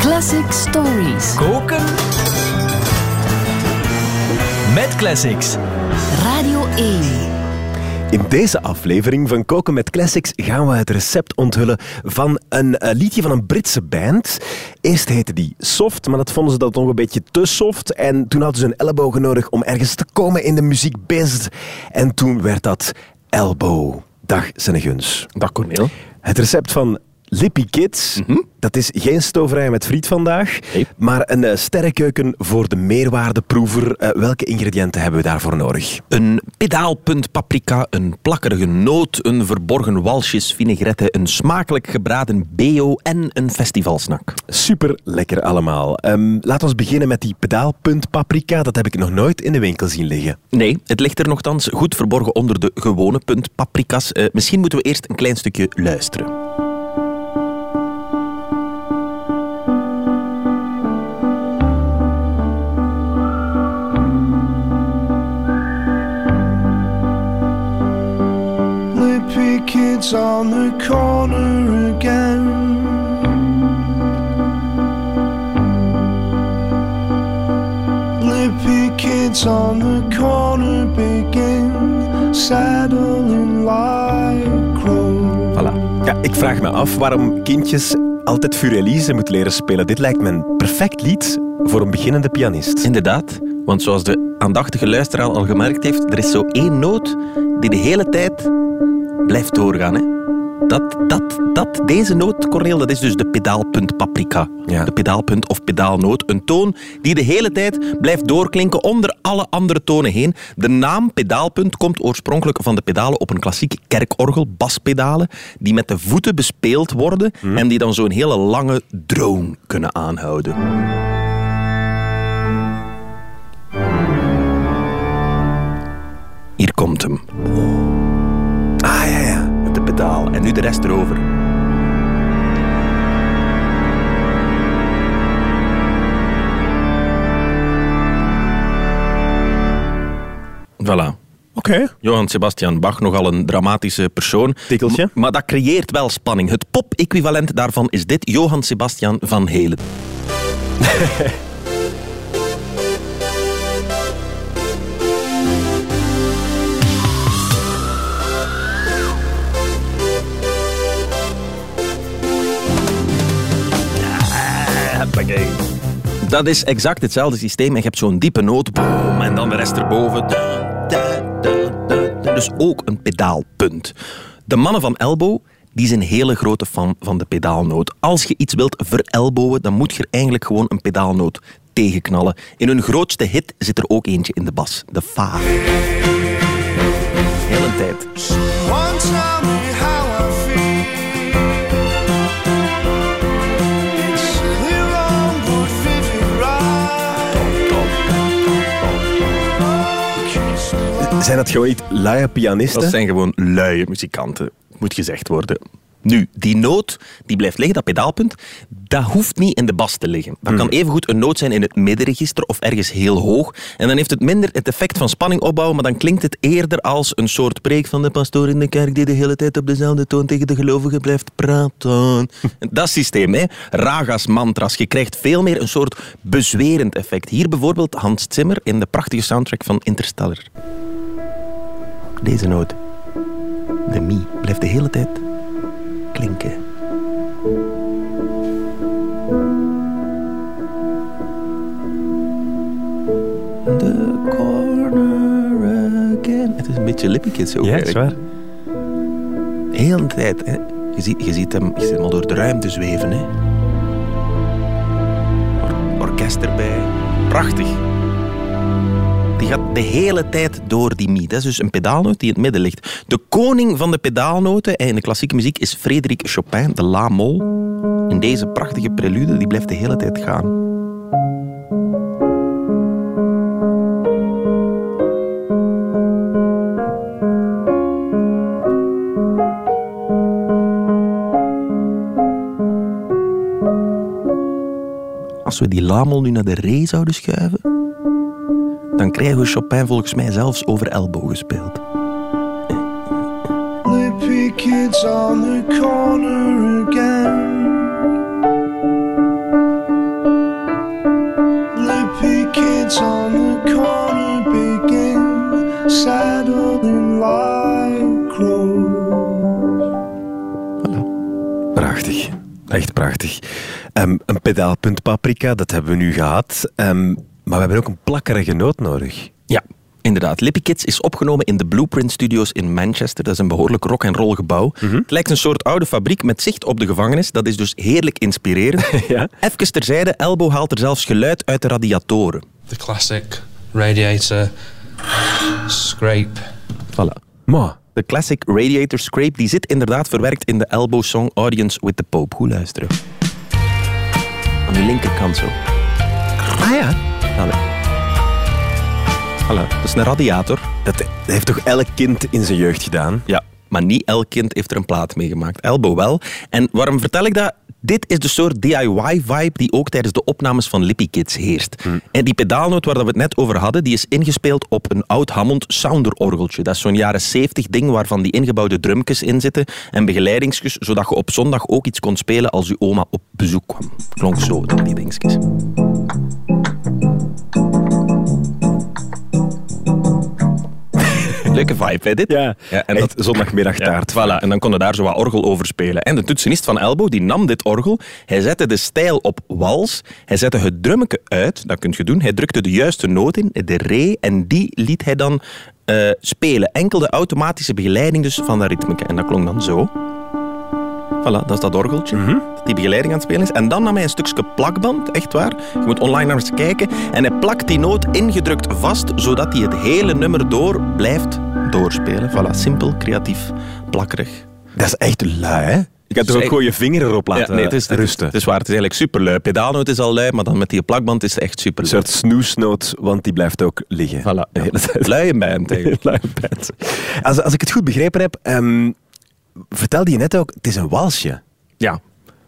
Classic Stories. Koken met classics. Radio 1. In deze aflevering van Koken met Classics gaan we het recept onthullen van een eh, liedje van een Britse band. Eerst heette die Soft, maar dat vonden ze dat nog een beetje te soft. En toen hadden ze een ellebogen nodig om ergens te komen in de muziekbest. En toen werd dat Elbow. Dag Senneguns. Dag Corneel. Het recept van Lippy Kids, dat is geen stoverij met friet vandaag, Nee. maar een eh, sterrenkeuken voor de meerwaardeproever. Eh, welke ingrediënten hebben we daarvoor nodig? Een pedaalpunt paprika, een plakkerige noot, een verborgen walsjes vinaigrette, een smakelijk gebraden beo en een festivalsnack. Super lekker allemaal. Ehm laten we beginnen met die pedaalpunt paprika. Dat heb ik nog nooit in de winkel zien liggen. Nee, het ligt er nogthans goed verborgen onder de gewone punt paprika's. Eh, misschien moeten we eerst een klein stukje luisteren. Kids on the corner again. Lippy kids on the corner begin saddling like crows. Voilà. Ja, ik vraag me af waarom kindjes altijd Furelise moeten leren spelen. Dit lijkt me een perfect lied voor een beginnende pianist. Inderdaad, want zoals de aandachtige luisteraar al gemerkt heeft, er is zo één noot die de hele tijd blijft doorgaan. Hè? Dat, dat, dat, deze noot, Corneel, dat is dus de pedaalpunt paprika. Ja. De pedaalpunt of pedaalnoot. Een toon die de hele tijd blijft doorklinken onder alle andere tonen heen. De naam pedaalpunt komt oorspronkelijk van de pedalen op een klassiek kerkorgel, baspedalen, die met de voeten bespeeld worden en die dan zo'n hele lange droom kunnen aanhouden. Hier komt hem. En nu de rest erover. Voilà. Oké. Johann Sebastian Bach, nogal een dramatische persoon. Tikkeltje. M- Maar dat creëert wel spanning. Het pop-equivalent daarvan is dit, Johann Sebastian van Helen. Dat is exact hetzelfde systeem. En je hebt zo'n diepe noot. boom, en dan de rest erboven. Dus ook een pedaalpunt. De mannen van Elbow die zijn hele grote fan van de pedaalnoot. Als je iets wilt verelbowen, dan moet je er eigenlijk gewoon een pedaalnoot tegenknallen. In hun grootste hit zit er ook eentje in de bas. De fa. Hele tijd. Zijn dat gewoon niet luie pianisten? Dat zijn gewoon luie muzikanten, moet gezegd worden. Nu, die noot die blijft liggen, dat pedaalpunt, dat hoeft niet in de bas te liggen. Dat kan evengoed een noot zijn in het middenregister of ergens heel hoog. En dan heeft het minder het effect van spanning opbouwen, maar dan klinkt het eerder als een soort preek van de pastoor in de kerk die de hele tijd op dezelfde toon tegen de gelovigen blijft praten. dat systeem, hè. Ragas, mantras. Je krijgt veel meer een soort bezwerend effect. Hier bijvoorbeeld Hans Zimmer in de prachtige soundtrack van Interstellar. Deze noot. De mi blijft de hele tijd klinken. The corner again. Het is een beetje Lippy Kids ook. Ja, dat is waar. Heel de tijd. Hè. Je, ziet, je, ziet hem, je ziet hem al door de ruimte zweven. Hè. Or- orkest erbij. Prachtig. Gaat de hele tijd door die mi. Dat is dus een pedaalnoot die in het midden ligt. De koning van de pedaalnoten in de klassieke muziek is Frédéric Chopin, de La-mol. In deze prachtige prelude, die blijft de hele tijd gaan. Als we die lamel nu naar de re zouden schuiven, dan krijgen we Chopin volgens mij zelfs over elbow gespeeld. Lippy kids on the corner again. Lippy kids on the corner begin saddled in light clothes. Voilà. Prachtig. Echt prachtig. Um, een pedaalpunt paprika, dat hebben we nu gehad. Um, maar we hebben ook een plakkerige noot nodig. Ja, inderdaad. Lippy Kids is opgenomen in de Blueprint Studios in Manchester. Dat is een behoorlijk rock en roll gebouw. Het lijkt een soort oude fabriek met zicht op de gevangenis. Dat is dus heerlijk inspirerend. Ja. Even terzijde, Elbow haalt er zelfs geluid uit de radiatoren. The classic radiator scrape. Voilà. Maar, De classic Radiator Scrape die zit inderdaad verwerkt in de Elbow Song Audience with the Pope. Goed luisteren. Aan de linkerkant zo. ah ja, Allee. Voilà, dat is een radiator. dat, heeft toch elk kind in zijn jeugd gedaan? Ja, maar niet elk kind heeft er een plaat mee gemaakt. Elbow wel. En waarom vertel ik dat? Dit is de soort DIY-vibe die ook tijdens de opnames van Lippy Kids heerst. En die pedaalnoot waar dat we het net over hadden, die is ingespeeld op een oud Hammond Sounder-orgeltje. Dat is zo'n jaren 70 ding waarvan die ingebouwde drummetjes in zitten en begeleidingjes, zodat je op zondag ook iets kon spelen als je oma op bezoek kwam. Klonk zo, dan die dingetjes. Leuke vibe, hè, dit? Ja, en echt zondagmiddagtaart. Ja, voilà, en dan kon je daar zo wat orgel over spelen. En de toetsenist van Elbow die nam dit orgel, hij zette de stijl op wals, hij zette het drummetje uit, dat kun je doen, hij drukte de juiste noot in, de re, en die liet hij dan eh, spelen. Enkel de automatische begeleiding dus van dat ritmeke. En dat klonk dan zo. Voilà, dat is dat orgeltje. Dat die begeleiding aan het spelen is. En dan nam hij een stukje plakband, echt waar. Je moet online naar eens kijken. En hij plakt die noot ingedrukt vast, zodat hij het hele nummer door blijft doorspelen. Voilà, simpel, creatief, plakkerig. Dat is echt lui, hè? Je kan toch ook gewoon je vinger erop laten nee, het is, rusten. Het is waar, het is eigenlijk superlui. Pedaalnoot is al lui, maar dan met die plakband is het echt Een superlui. soort snoesnoot, want die blijft ook liggen. Voilà, De hele tijd. luie band eigenlijk. Luie band. Als, als ik het goed begrepen heb, ehm, vertelde je net ook, het is een walsje. Ja,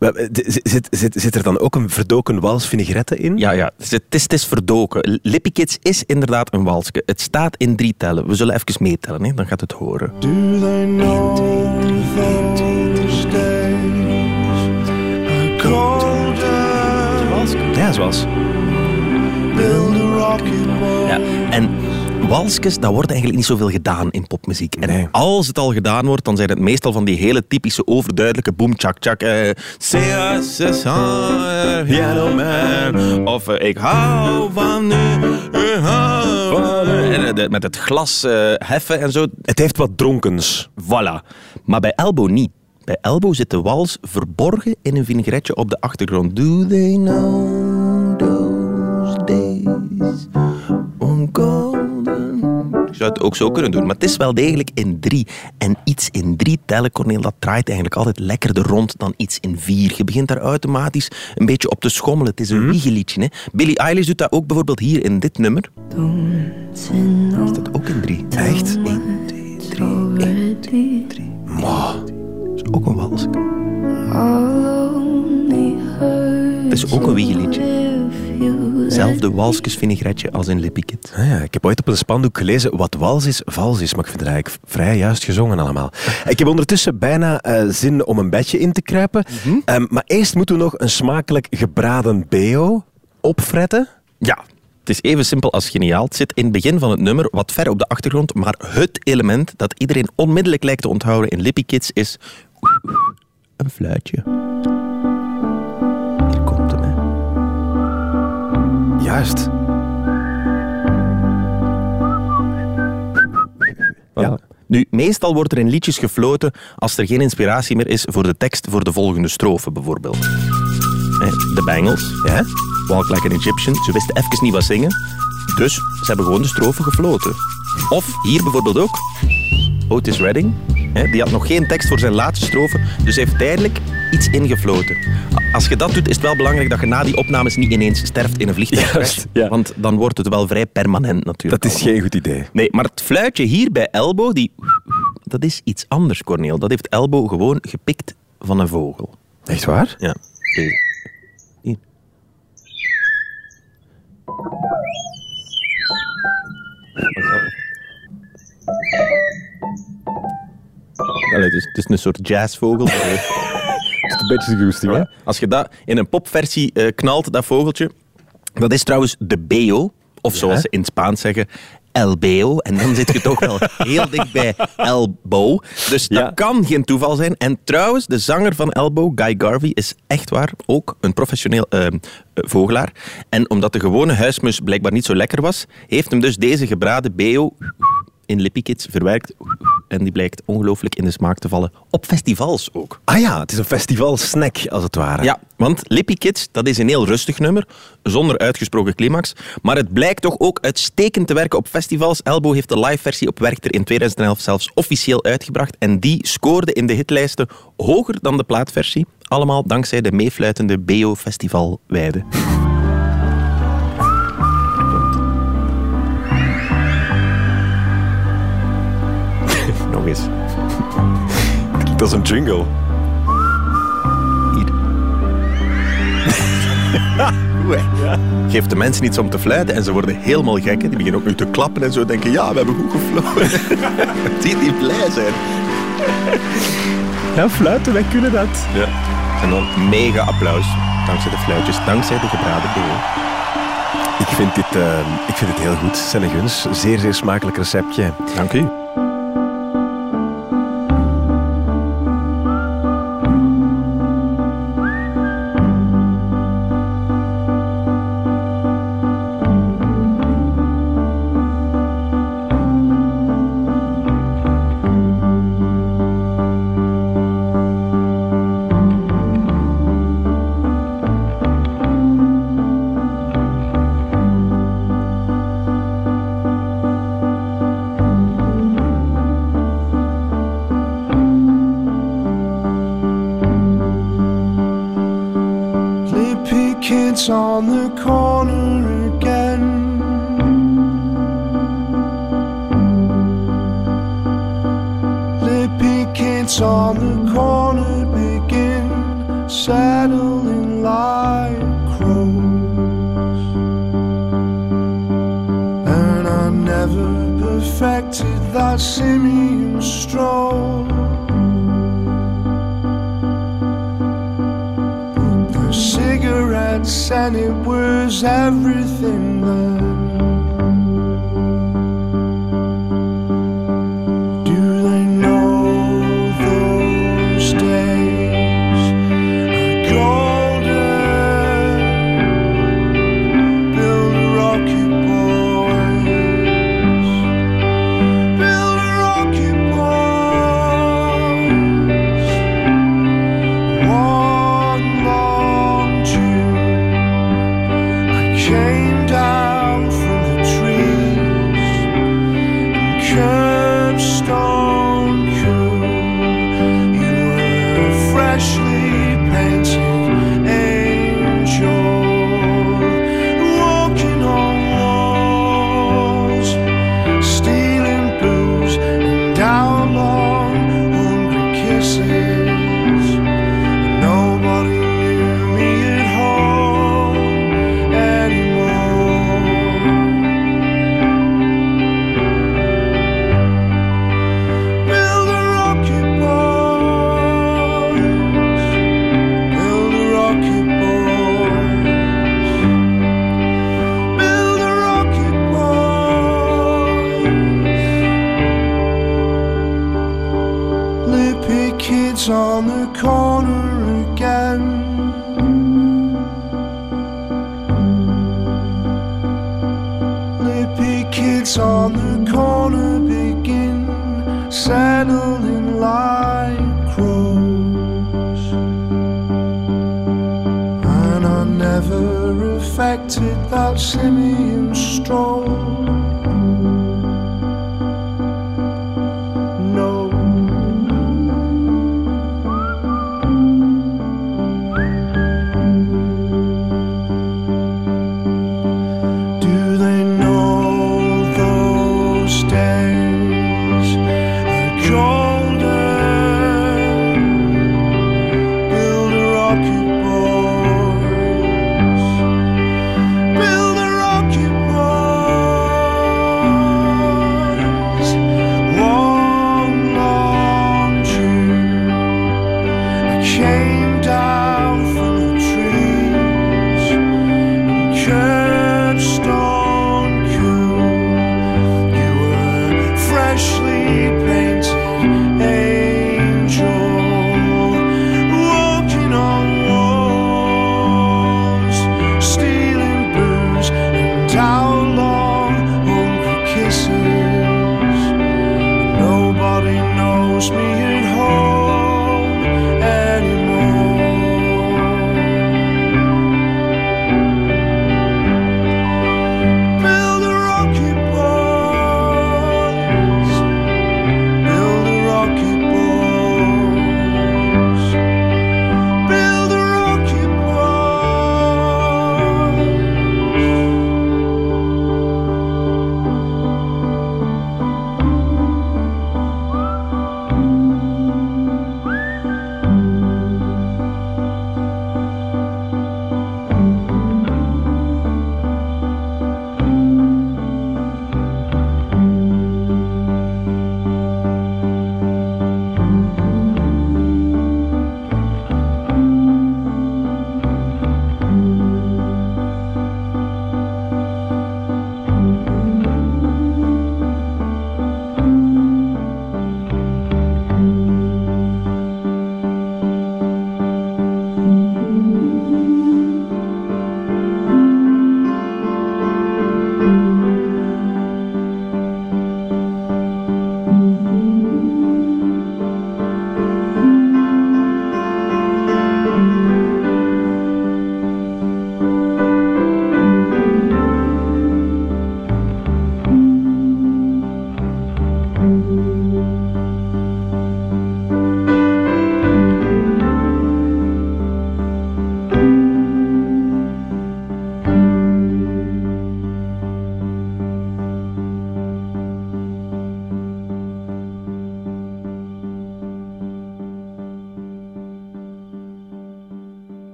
Wel, Zit, zit, zit, er dan ook een verdoken wals vinaigrette in? Ja, ja. Het is, het is, het is verdoken. Lippy Kids is inderdaad een walsje. Het staat in drie tellen. We zullen even meetellen, hè? dan gaat het horen. Do they know those days are colder? Ja, zoals. Build a rocket. Ja. En walsjes, dat wordt eigenlijk niet zoveel gedaan in popmuziek. En Nee. als het al gedaan wordt, dan zijn het meestal van die hele typische overduidelijke boom chak chak. Eh, piano man. Of eh, ik hou van u, ik hou van u. En, eh, Met het glas eh, heffen en zo. Het heeft wat dronkens. Voilà. Maar bij Elbow niet. Bij Elbow zit de wals verborgen in een vinaigretje op de achtergrond. Do they know those days on golden... Je zou het ook zo kunnen doen, maar het is wel degelijk in drie. En iets in drie tellen, Corneel, dat draait eigenlijk altijd lekkerder rond dan iets in vier. Je begint daar automatisch een beetje op te schommelen. Het is een wiegeliedje. Hè? Billie Eilish doet dat ook bijvoorbeeld hier in dit nummer. Is dat ook in drie? Echt? 1, 2, 3, 1, 2, 3. Dat is ook een wals. Het is ook een wiegeliedje. Zelfde walsjes vinaigretje als in Lippy Kid. Ah ja, ik heb ooit op een spandoek gelezen wat wals is, vals is, maar ik vind het eigenlijk vrij juist gezongen allemaal. Ik heb ondertussen bijna eh, zin om een bedje in te kruipen. Ehm, maar eerst moeten we nog een smakelijk gebraden beo opfretten. Ja, het is even simpel als geniaal. Het zit in het begin van het nummer, wat ver op de achtergrond, maar het element dat iedereen onmiddellijk lijkt te onthouden in Lippy Kids is een fluitje. Juist. Ja. Nu, meestal wordt er in liedjes gefloten als er geen inspiratie meer is voor de tekst voor de volgende strofe, bijvoorbeeld. Hè, De Bengals, Ja? Walk Like an Egyptian, ze wisten even niet wat zingen, dus ze hebben gewoon de strofe gefloten. Of hier bijvoorbeeld ook, Otis Redding, hè, die had nog geen tekst voor zijn laatste strofe, dus heeft tijdelijk iets ingefloten. Als je dat doet, is het wel belangrijk dat je na die opnames niet ineens sterft in een vliegtuig. Juist, ja. Want dan wordt het wel vrij permanent natuurlijk. Dat is geen goed idee. Nee, maar het fluitje hier bij Elbow, die... dat is iets anders, Corneel. Dat heeft Elbow gewoon gepikt van een vogel. Echt waar? Ja, deze. Hier. Allee, het, is, het is een soort jazzvogel. Het is een beetje de goesting, hè? Als je dat in een popversie eh, knalt, dat vogeltje. Dat is trouwens de beo, Of zoals ze in het Spaans zeggen, elbeo. En dan zit je toch wel heel dicht bij elbow. Dus dat Ja. kan geen toeval zijn. En trouwens, de zanger van Elbow, Guy Garvey, is echt waar ook een professioneel eh, eh, vogelaar. En omdat de gewone huismus blijkbaar niet zo lekker was, heeft hem dus deze gebraden beo in Lippy Kids verwerkt. En die blijkt ongelooflijk in de smaak te vallen. Op festivals ook. Ah ja, het is een festivalsnack, als het ware. Ja, want Lippy Kids, dat is een heel rustig nummer, zonder uitgesproken climax. Maar het blijkt toch ook uitstekend te werken op festivals. Elbow heeft de live versie op Werchter in 2011 zelfs officieel uitgebracht. En die scoorde in de hitlijsten hoger dan de plaatversie. Allemaal dankzij de meefluitende BO Festival Weide. Dat is een jungle. Hier. Geef de mensen iets om te fluiten en ze worden helemaal gek. hè. Die beginnen ook nu te klappen en zo. Denken, ja, we hebben goed gefloten. Zie die blij zijn. Ja, fluiten, wij kunnen dat. Ja. En dan mega applaus. Dankzij de fluitjes, dankzij de gebraden BO. Ik vind dit, eh, ik vind dit heel goed, Senneguns. Zeer, zeer smakelijk receptje. Dank u. Kids on the corner again. Lippy kids on the corner begin settling like crows. And I never perfected that simian stroll. And it was everything. change. Kids on the corner begin settling like crows. And I never affected that simian stroll.